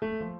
Thank you.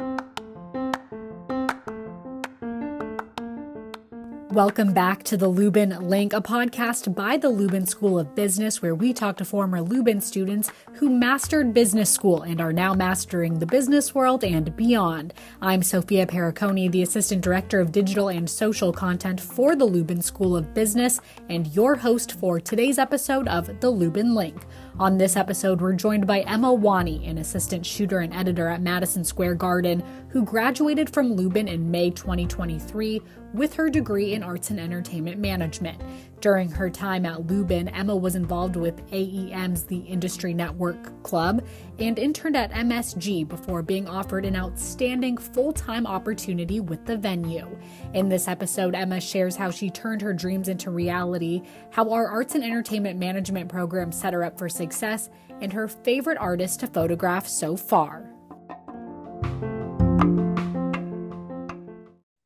Welcome back to the Lubin Link, a podcast by the Lubin School of Business, where we talk to former Lubin students who mastered business school and are now mastering the business world and beyond. I'm Sophia Periconi, the Assistant Director of Digital and Social Content for the Lubin School of Business, and your host for today's episode of the Lubin Link. On this episode, we're joined by Emma Wannie, an assistant shooter and editor at Madison Square Garden, who graduated from Lubin in May 2023 with her degree in arts and entertainment management. During her time at Lubin, Emma was involved with AEM's The Industry Network Club and interned at MSG before being offered an outstanding full time opportunity with the venue. In this episode, Emma shares how she turned her dreams into reality, how our arts and entertainment management program set her up for success, and her favorite artist to photograph so far.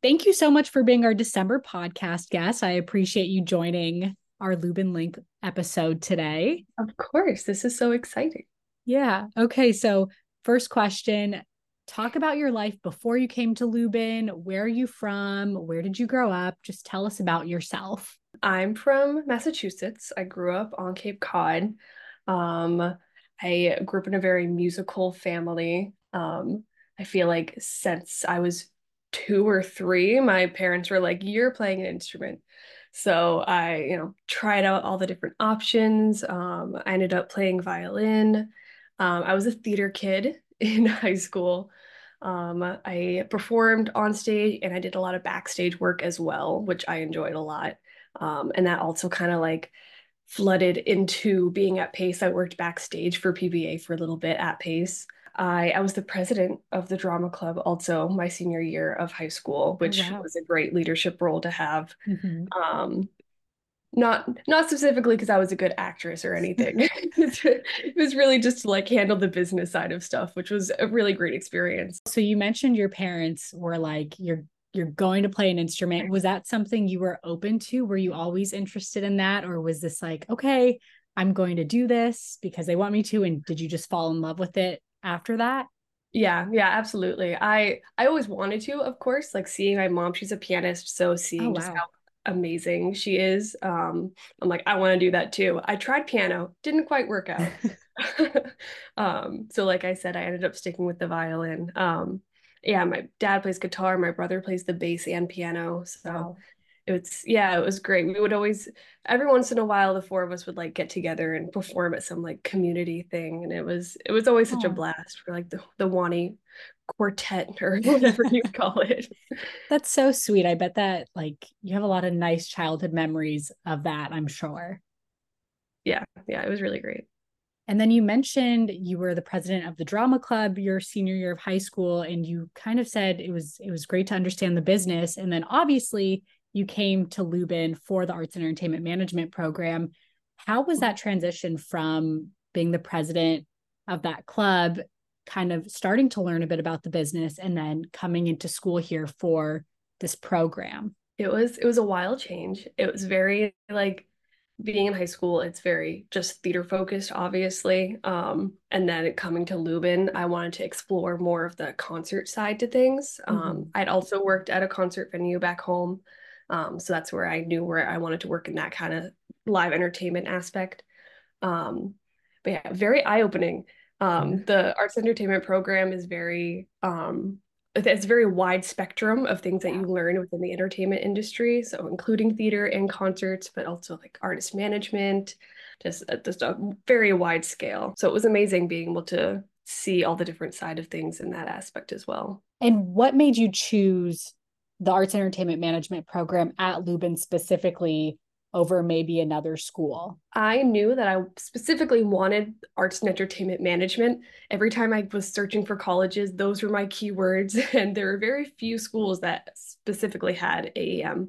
Thank you so much for being our December podcast guest. I appreciate you joining our Lubin Link episode today. Of course. This is so exciting. Yeah. Okay. So, first question talk about your life before you came to Lubin. Where are you from? Where did you grow up? Just tell us about yourself. I'm from Massachusetts. I grew up on Cape Cod. Um, I grew up in a very musical family. Um, I feel like since I was two or three, my parents were like, You're playing an instrument. So I, you know, tried out all the different options. Um, I ended up playing violin. Um, I was a theater kid in high school. Um, I performed on stage and I did a lot of backstage work as well, which I enjoyed a lot. Um, and that also kind of like flooded into being at Pace. I worked backstage for PBA for a little bit at Pace. I, I was the president of the drama club also my senior year of high school, oh, which wow. was a great leadership role to have. Mm-hmm. Um, not not specifically because I was a good actress or anything. it was really just to like handle the business side of stuff, which was a really great experience. So you mentioned your parents were like you're you're going to play an instrument. Was that something you were open to? Were you always interested in that or was this like, okay, I'm going to do this because they want me to and did you just fall in love with it after that? Yeah, yeah, absolutely. I I always wanted to, of course, like seeing my mom, she's a pianist, so seeing oh, wow. just how amazing she is. Um, I'm like, I want to do that too. I tried piano, didn't quite work out. um, so like I said, I ended up sticking with the violin. Um, yeah, my dad plays guitar, my brother plays the bass and piano. So wow it was yeah it was great. We would always every once in a while the four of us would like get together and perform at some like community thing and it was it was always such oh. a blast for like the the Wannie quartet or whatever you call it. That's so sweet. I bet that like you have a lot of nice childhood memories of that i'm sure. Yeah yeah it was really great. And then you mentioned you were the president of the drama club your senior year of high school and you kind of said it was it was great to understand the business and then obviously you came to Lubin for the arts and entertainment management program. How was that transition from being the president of that club, kind of starting to learn a bit about the business, and then coming into school here for this program? It was it was a wild change. It was very like being in high school, it's very just theater focused, obviously. Um, and then coming to Lubin, I wanted to explore more of the concert side to things. Um, mm-hmm. I'd also worked at a concert venue back home. Um, so that's where I knew where I wanted to work in that kind of live entertainment aspect. Um, but yeah, very eye opening. Um, mm-hmm. the arts entertainment program is very um, it's a very wide spectrum of things that you learn within the entertainment industry. So including theater and concerts, but also like artist management, just just a very wide scale. So it was amazing being able to see all the different side of things in that aspect as well. And what made you choose the arts entertainment management program at Lubin specifically over maybe another school? I knew that I specifically wanted arts and entertainment management. Every time I was searching for colleges, those were my keywords, and there were very few schools that specifically had AEM.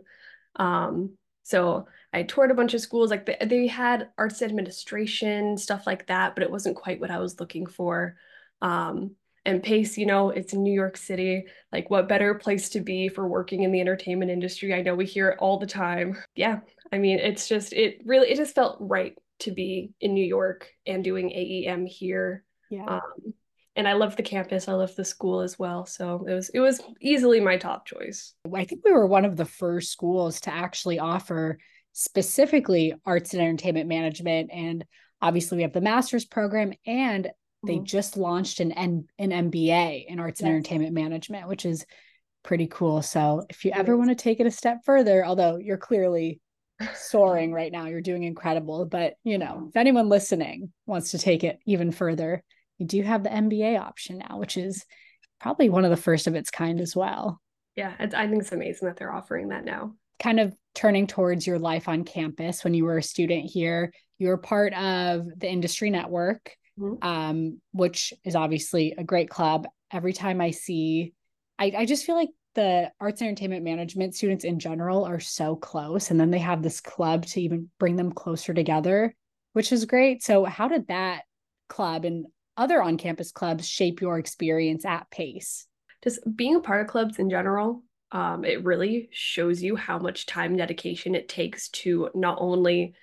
Um, so I toured a bunch of schools, like they, had arts administration, stuff like that, but it wasn't quite what I was looking for. Um, and pace you know it's new york city like what better place to be for working in the entertainment industry i know we hear it all the time yeah i mean it's just it really it just felt right to be in new york and doing aem here yeah um, and I love the campus. I love the school as well. So it was it was easily my top choice. I think we were one of the first schools to actually offer specifically arts and entertainment management and obviously we have the master's program and they mm-hmm. just launched an N- an MBA in arts yes. and entertainment management which is pretty cool. So if you ever want to take it a step further although you're clearly soaring right now you're doing incredible but you know if anyone listening wants to take it even further you do have the MBA option now which is probably one of the first of its kind as well. Yeah I think it's amazing that they're offering that now. Kind of turning towards your life on campus when you were a student here. You were part of the industry network mm-hmm. um, which is obviously a great club. Every time i see I, I just feel like the arts and entertainment management students in general are so close and then they have this club to even bring them closer together which is great. So how did that club and other on-campus clubs shape your experience at pace? Just being a part of clubs in general um, it really shows you how much time and dedication it takes to not only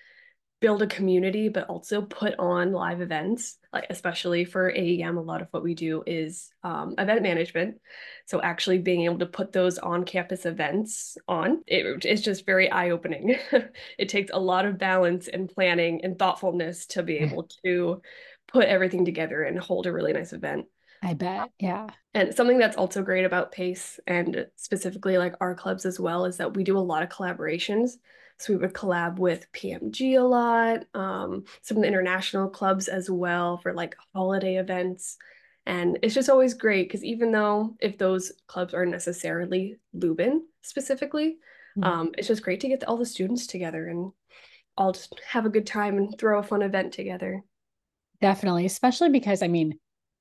build a community but also put on live events like especially for aem a lot of what we do is um, event management so actually being able to put those on campus events on it, it's just very eye-opening it takes a lot of balance and planning and thoughtfulness to be able to put everything together and hold a really nice event I bet. Yeah. And something that's also great about PACE and specifically like our clubs as well is that we do a lot of collaborations. So we would collab with PMG a lot, um, some of the international clubs as well for like holiday events. And it's just always great because even though if those clubs aren't necessarily Lubin specifically, mm-hmm. um, it's just great to get all the students together and all just have a good time and throw a fun event together. Definitely, especially because I mean,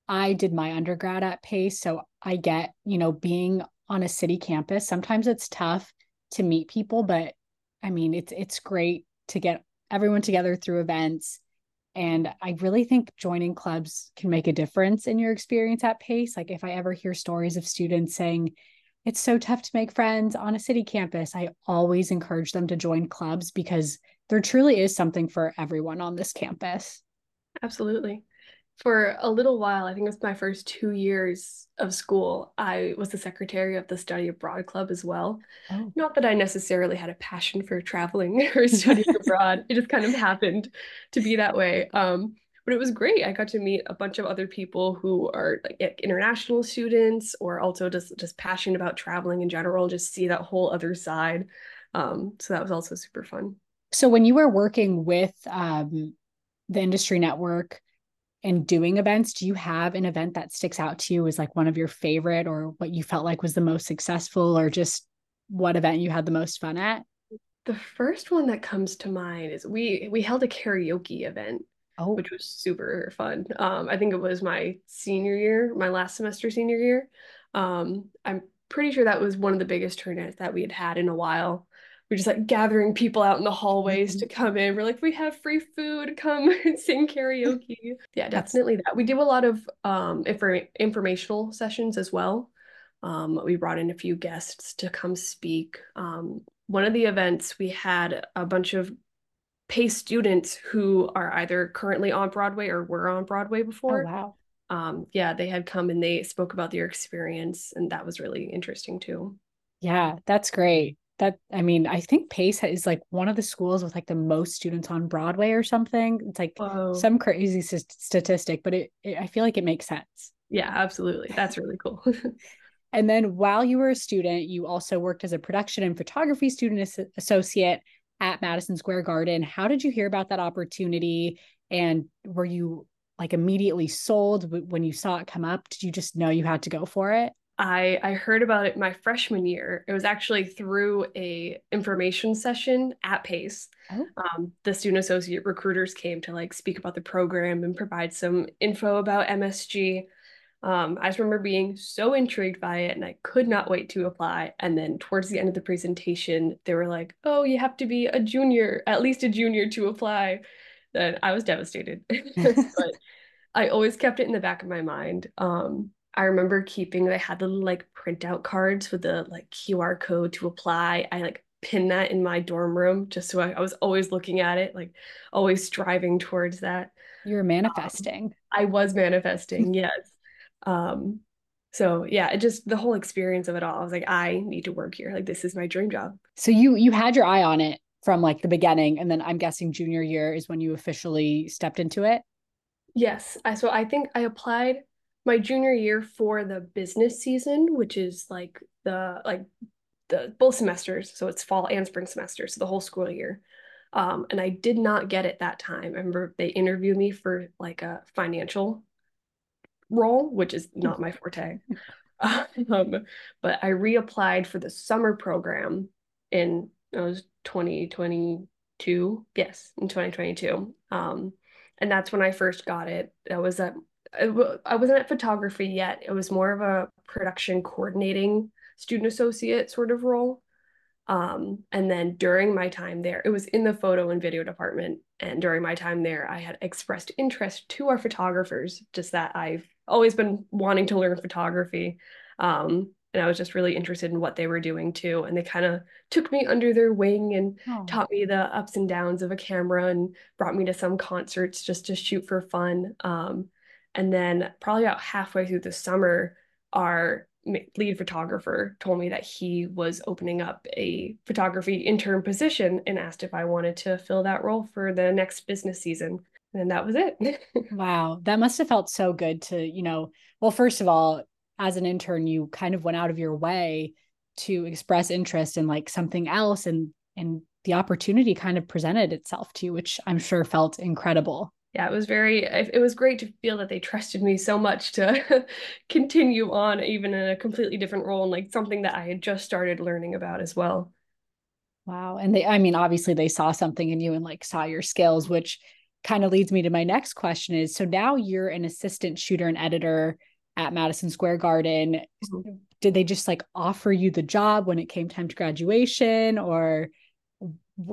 I did my undergrad at Pace, so I get, you know, being on a city campus, sometimes it's tough to meet people, but I mean, it's it's great to get everyone together through events. And I really think joining clubs can make a difference in your experience at Pace. Like if I ever hear stories of students saying it's so tough to make friends on a city campus, I always encourage them to join clubs because there truly is something for everyone on this campus. Absolutely for a little while, I think it was my first two years of school, I was the secretary of the study abroad club as well. Oh. Not that I necessarily had a passion for traveling or studying abroad, it just kind of happened to be that way. Um, but it was great. I got to meet a bunch of other people who are like international students or also just just passionate about traveling in general, just see that whole other side. Um, so that was also super fun. So when you were working with um, the industry network, and doing events, do you have an event that sticks out to you as like one of your favorite or what you felt like was the most successful or just what event you had the most fun at? The first one that comes to mind is we we held a karaoke event, oh. which was super fun. Um, I think it was my senior year, my last semester senior year. Um, I'm pretty sure that was one of the biggest turnouts that we had had in a while we're just like gathering people out in the hallways to mm-hmm. come in. We're like, we have free food, come and sing karaoke. yeah, definitely that. We do a lot of um infor- informational sessions as well. Um, we brought in a few guests to come speak. Um, one of the events we had a bunch of Pace students who are either currently on Broadway or were on Broadway before. Oh, wow. Um, yeah, they had come and they spoke about their experience, and that was really interesting too. Yeah, that's great that I mean, I think Pace is like one of the schools with like the most students on Broadway or something. It's like Whoa. some crazy statistic, but it, it, I feel like it makes sense. Yeah, absolutely. That's really cool. and then while you were a student, you also worked as a production and photography student associate at Madison Square Garden. How did you hear about that opportunity? And were you like immediately sold when you saw it come up? Did you just know you had to go for it? I I heard about it my freshman year. It was actually through a information session at Pace. Oh. Um, the student associate recruiters came to like speak about the program and provide some info about MSG. Um, I just remember being so intrigued by it and I could not wait to apply. And then towards the end of the presentation, they were like, "Oh, you have to be a junior, at least a junior, to apply." Then I was devastated, but I always kept it in the back of my mind. Um, I remember keeping I had the like printout cards with the like QR code to apply. I like pinned that in my dorm room just so I, I was always looking at it, like always striving towards that. You were manifesting. Um, I was manifesting, yes. Um, so yeah, it just the whole experience of it all. I was like, I need to work here. Like this is my dream job. So you you had your eye on it from like the beginning, and then I'm guessing junior year is when you officially stepped into it. Yes, I so I think I applied my junior year for the business season, which is like the like the both semesters, so it's fall and spring semester, so the whole school year. Um, and I did not get it that time. I remember they interviewed me for like a financial role, which is not my forte. um, but I reapplied for the summer program in it was 2022. Yes, in 2022. Um, and that's when I first got it. That was at I wasn't at photography yet. It was more of a production coordinating student associate sort of role. Um, and then during my time there, it was in the photo and video department. And during my time there, I had expressed interest to our photographers, just that I've always been wanting to learn photography. Um, and I was just really interested in what they were doing too. And they kind of took me under their wing and oh. taught me the ups and downs of a camera and brought me to some concerts just to shoot for fun. Um, and then probably about halfway through the summer, our lead photographer told me that he was opening up a photography intern position and asked if I wanted to fill that role for the next business season. And that was it. wow. That must have felt so good to, you know, well, first of all, as an intern, you kind of went out of your way to express interest in like something else and and the opportunity kind of presented itself to you, which I'm sure felt incredible yeah, it was very, it was great to feel that they trusted me so much to continue on, even in a completely different role and like something that I had just started learning about as well. Wow. And they, I mean, obviously they saw something in you and like saw your skills, which kind of leads me to my next question is so now you're an assistant shooter and editor at Madison Square Garden. Mm-hmm. Did they just like offer you the job when it came time to graduation or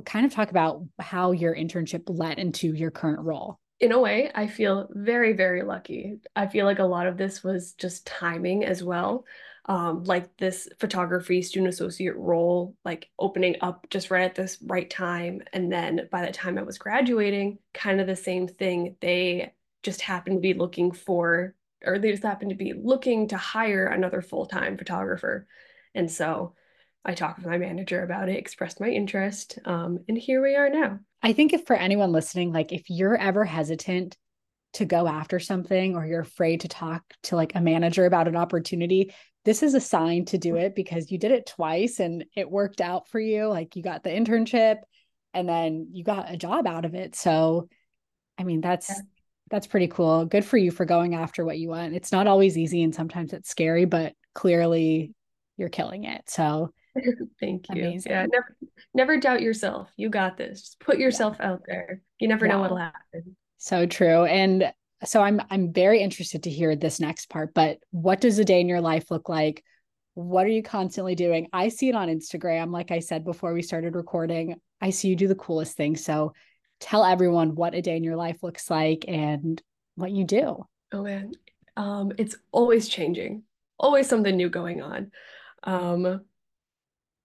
kind of talk about how your internship led into your current role? In a way, I feel very, very lucky. I feel like a lot of this was just timing as well. Um, like this photography student associate role, like opening up just right at this right time. And then by the time I was graduating, kind of the same thing. They just happened to be looking for, or they just happened to be looking to hire another full time photographer. And so I talked with my manager about it, expressed my interest, um, and here we are now. I think if for anyone listening, like if you're ever hesitant to go after something or you're afraid to talk to like a manager about an opportunity, this is a sign to do mm. it because you did it twice and it worked out for you. Like you got the internship and then you got a job out of it. So, I mean, that's yeah. that's pretty cool. Good for you for going after what you want. It's not always easy and sometimes it's scary, but clearly you're killing it. So, Thank you. Amazing. Yeah, never never doubt yourself. You got this. Just put yourself yeah. out there. You never yeah. know what'll happen. So true. And so I'm I'm very interested to hear this next part, but what does a day in your life look like? What are you constantly doing? I see it on Instagram like I said before we started recording. I see you do the coolest things. So tell everyone what a day in your life looks like and what you do. Oh man. Um it's always changing. Always something new going on. Um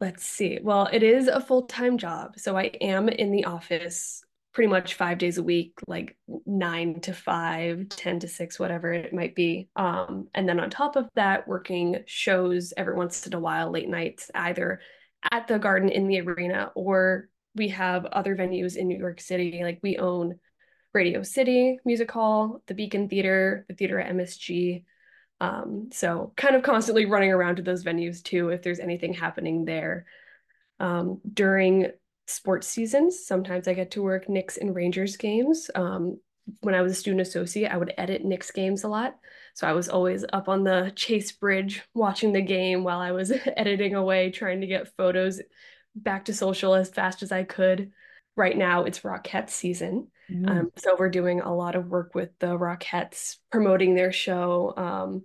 Let's see. Well, it is a full-time job. So I am in the office pretty much five days a week, like nine to five, 10 to six, whatever it might be. Um, and then on top of that, working shows every once in a while, late nights, either at the garden in the arena or we have other venues in New York City. Like we own Radio City Music Hall, the Beacon Theater, the theater at MSG, um, so kind of constantly running around to those venues too if there's anything happening there. Um, during sports seasons, sometimes I get to work Knicks and Rangers games. Um, when I was a student associate, I would edit Knicks games a lot. So I was always up on the Chase Bridge watching the game while I was editing away, trying to get photos back to social as fast as I could. Right now, it's Rockettes season. Mm. Um, so we're doing a lot of work with the Rockettes, promoting their show, um,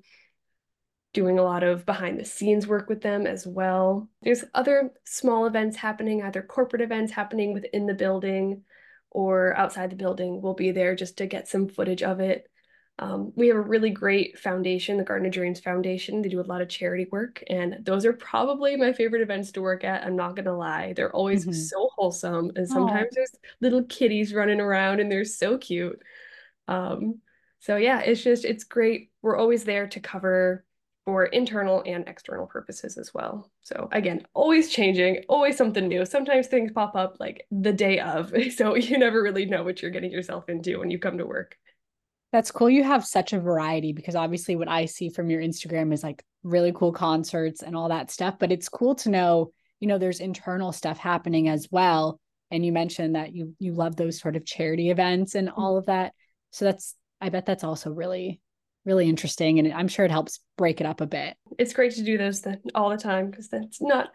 doing a lot of behind the scenes work with them as well. There's other small events happening, either corporate events happening within the building or outside the building. We'll be there just to get some footage of it. Um, we have a really great foundation, the Garden of Dreams Foundation. They do a lot of charity work, and those are probably my favorite events to work at. I'm not gonna lie, they're always mm-hmm. so wholesome, and sometimes Aww. there's little kitties running around, and they're so cute. Um, so yeah, it's just it's great we're always there to cover for internal and external purposes as well. So again, always changing, always something new. Sometimes things pop up like the day of. So you never really know what you're getting yourself into when you come to work. That's cool. You have such a variety because obviously what I see from your Instagram is like really cool concerts and all that stuff, but it's cool to know, you know, there's internal stuff happening as well. And you mentioned that you you love those sort of charity events and mm. all of that. So that's I bet that's also really really interesting and i'm sure it helps break it up a bit it's great to do those then all the time because that's not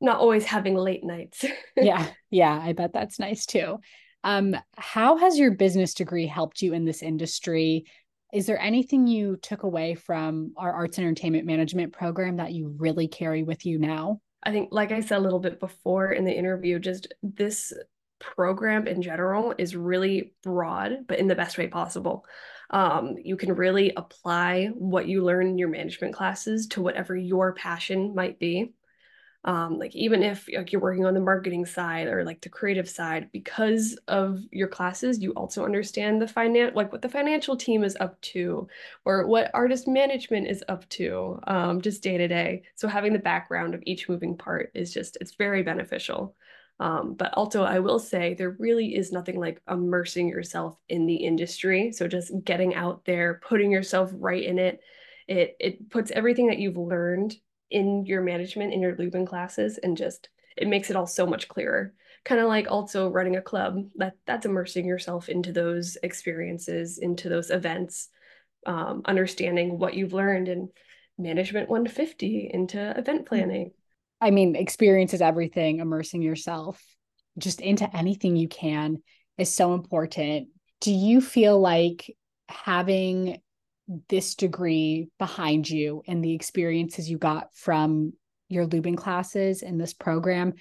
not always having late nights yeah yeah i bet that's nice too um how has your business degree helped you in this industry? Is there anything you took away from our arts and entertainment management program that you really carry with you now? I think like i said a little bit before in the interview just this program in general is really broad but in the best way possible. Um, you can really apply what you learn in your management classes to whatever your passion might be. Um, like even if like you're working on the marketing side or like the creative side, because of your classes, you also understand the finance, like what the financial team is up to, or what artist management is up to, um, just day to day. So having the background of each moving part is just it's very beneficial. Um, but also, I will say there really is nothing like immersing yourself in the industry. So just getting out there, putting yourself right in it, it it puts everything that you've learned in your management in your Lubin classes, and just it makes it all so much clearer. Kind of like also running a club. That that's immersing yourself into those experiences, into those events, um, understanding what you've learned in management 150 into event mm. planning. I mean, experience is everything. Immersing yourself just into anything you can is so important. Do you feel like having this degree behind you and the experiences you got from your Lubin classes in this program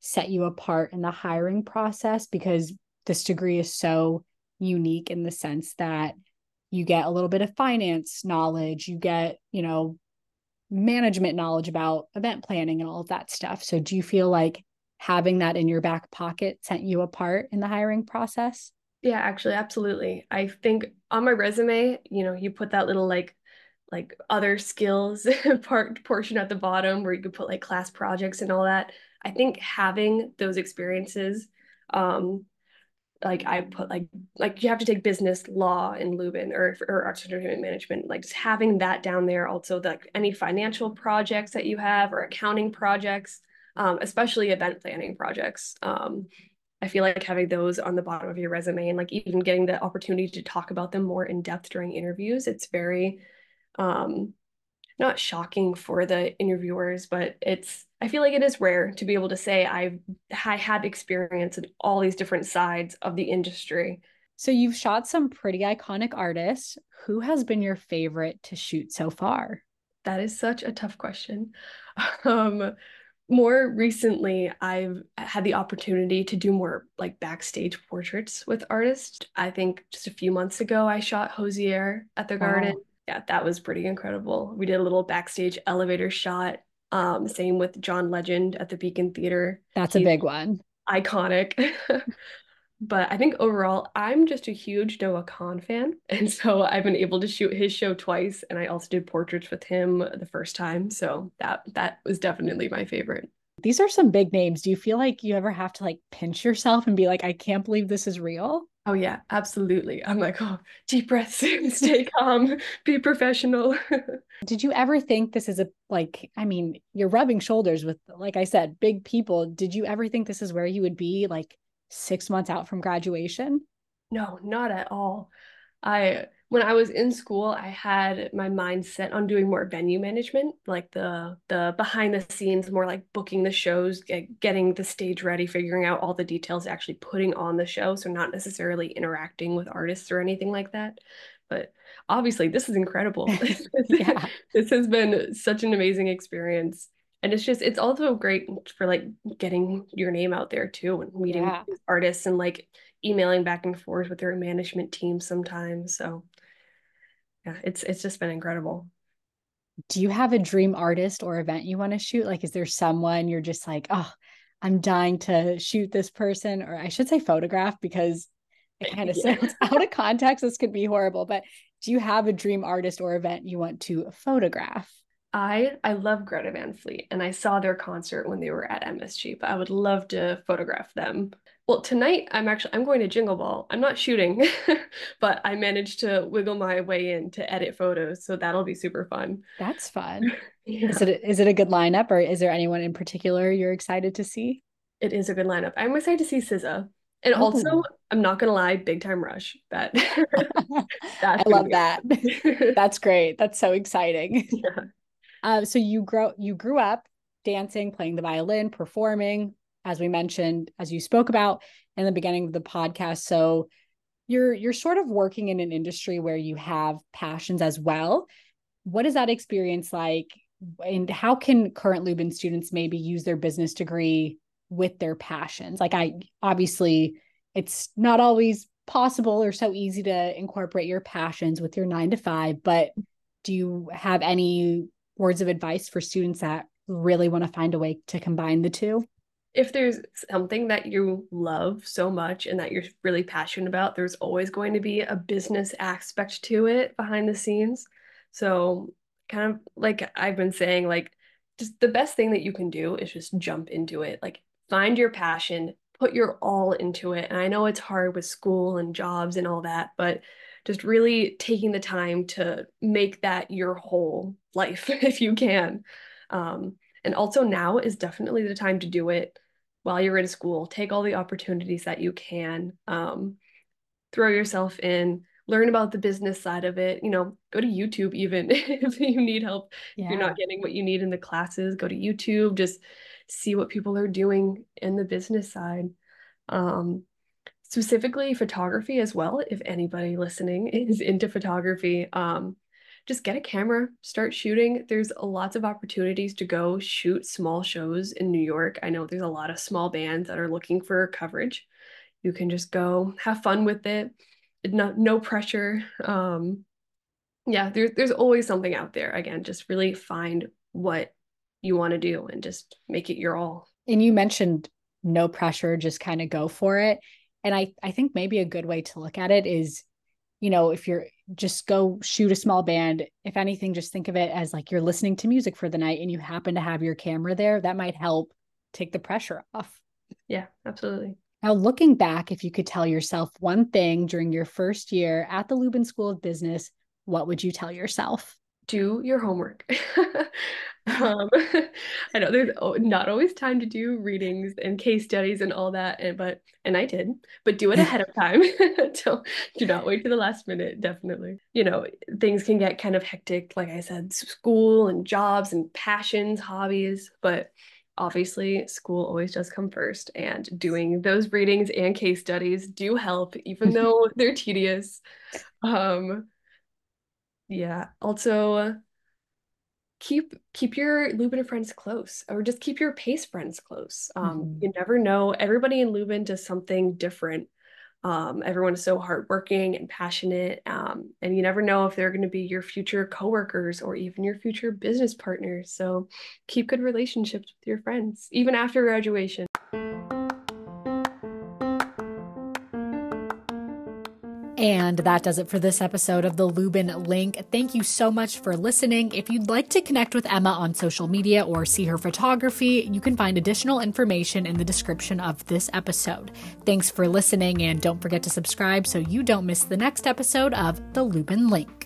set you apart in the hiring process because this degree is so unique in the sense that you get a little bit of finance knowledge, you get, you know, management knowledge about event planning and all of that stuff. So do you feel like having that in your back pocket sent you apart in the hiring process? Yeah, actually, absolutely. I think on my resume, you know, you put that little like like other skills part portion at the bottom where you could put like class projects and all that. I think having those experiences um like I put like like you have to take business law in Lubin or or arts entertainment management. Like just having that down there. Also, like any financial projects that you have or accounting projects, um, especially event planning projects. Um, I feel like having those on the bottom of your resume and like even getting the opportunity to talk about them more in depth during interviews. It's very um, not shocking for the interviewers, but it's I feel like it is rare to be able to say I've I had experience in all these different sides of the industry. So you've shot some pretty iconic artists. Who has been your favorite to shoot so far? That is such a tough question. Um, more recently, I've had the opportunity to do more like backstage portraits with artists. I think just a few months ago, I shot Hozier at the wow. Garden. Yeah, that was pretty incredible. We did a little backstage elevator shot um, same with John Legend at the Beacon Theater. That's He's a big one. Iconic. but I think overall, I'm just a huge Noah Kahan fan. And so I've been able to shoot his show twice. And I also did portraits with him the first time. So that that was definitely my favorite. These are some big names. Do you feel like you ever have to like pinch yourself and be like, I can't believe this is real? Oh yeah, absolutely. I'm like, oh, deep breaths, stay calm, be professional. Did you ever think this is a like, I mean, you're rubbing shoulders with, like I said, big people. Did you ever think this is where you would be like six months out from graduation? No, not at all. I when I was in school, I had my mind set on doing more venue management, like the the behind the scenes, more like booking the shows, getting the stage ready, figuring out all the details, actually putting on the show. So not necessarily interacting with artists or anything like that. But obviously, this is incredible. yeah. this has been such an amazing experience. And it's just, it's also great for like getting your name out there too and meeting yeah. artists and like emailing back and forth with their management team sometimes. So yeah, it's it's just been incredible. Do you have a dream artist or event you want to shoot? Like, is there someone you're just like, oh, I'm dying to shoot this person, or I should say photograph because it kind of yeah. sounds out of context. This could be horrible, but do you have a dream artist or event you want to photograph? I I love Greta Van Fleet and I saw their concert when they were at MSG, but I would love to photograph them. Well, tonight I'm actually I'm going to Jingle Ball. I'm not shooting, but I managed to wiggle my way in to edit photos, so that'll be super fun. That's fun. yeah. Is it is it a good lineup or is there anyone in particular you're excited to see? It is a good lineup. I'm excited to see SZA. And oh. also, I'm not gonna lie, Big Time Rush. That I love that. That's great. That's so exciting. Yeah. Uh, so you grow you grew up dancing, playing the violin, performing, as we mentioned, as you spoke about in the beginning of the podcast. So you're you're sort of working in an industry where you have passions as well. What is that experience like? And how can current Lubin students maybe use their business degree with their passions? Like I obviously it's not always possible or so easy to incorporate your passions with your nine to five, but do you have any words of advice for students that really want to find a way to combine the two? If there's something that you love so much and that you're really passionate about, there's always going to be a business aspect to it behind the scenes. So, kind of like I've been saying, like, just the best thing that you can do is just jump into it. Like, find your passion, put your all into it. And I know it's hard with school and jobs and all that, but just really taking the time to make that your whole life if you can. Um, and also now is definitely the time to do it while you're in school. Take all the opportunities that you can. Um, throw yourself in, learn about the business side of it. You know, go to YouTube even if you need help. Yeah. If you're not getting what you need in the classes, go to YouTube. Just see what people are doing in the business side. Um, specifically photography as well if anybody listening is into photography um, just get a camera start shooting. There's lots of opportunities to go shoot small shows in new york. I know there's a lot of small bands that are looking for coverage. You can just go have fun with it no, no pressure um, yeah there's there's always something out there. Again just really find what you want to do and just make it your all. And you mentioned no pressure just kind of go for it and i i think maybe a good way to look at it is you know if you're just go shoot a small band. If anything just think of it as like you're listening to music for the night and you happen to have your camera there that might help take the pressure off. Yeah absolutely. Now looking back if you could tell yourself one thing during your first year at the lubin school of business what would you tell yourself? Do your homework um, I know there's not always time to do readings and case studies and all that, and but and I did, but do it ahead of time. Don't do not wait to the last minute. Definitely, you know things can get kind of hectic. Like I said, school and jobs and passions, hobbies, but obviously school always does come first and doing those readings and case studies do help even though they're tedious um yeah also keep keep your Lubin friends close or just keep your pace friends close. Um, mm-hmm. You never know. Everybody in Lubin does something different. Um, everyone is so hardworking and passionate, um, and you never know if they're going to be your future coworkers or even your future business partners. So keep good relationships with your friends, even after graduation. And that does it for this episode of the Lubin Link. Thank you so much for listening. If you'd like to connect with Emma on social media or see her photography, you can find additional information in the description of this episode. Thanks for listening, and don't forget to subscribe so you don't miss the next episode of the Lubin Link.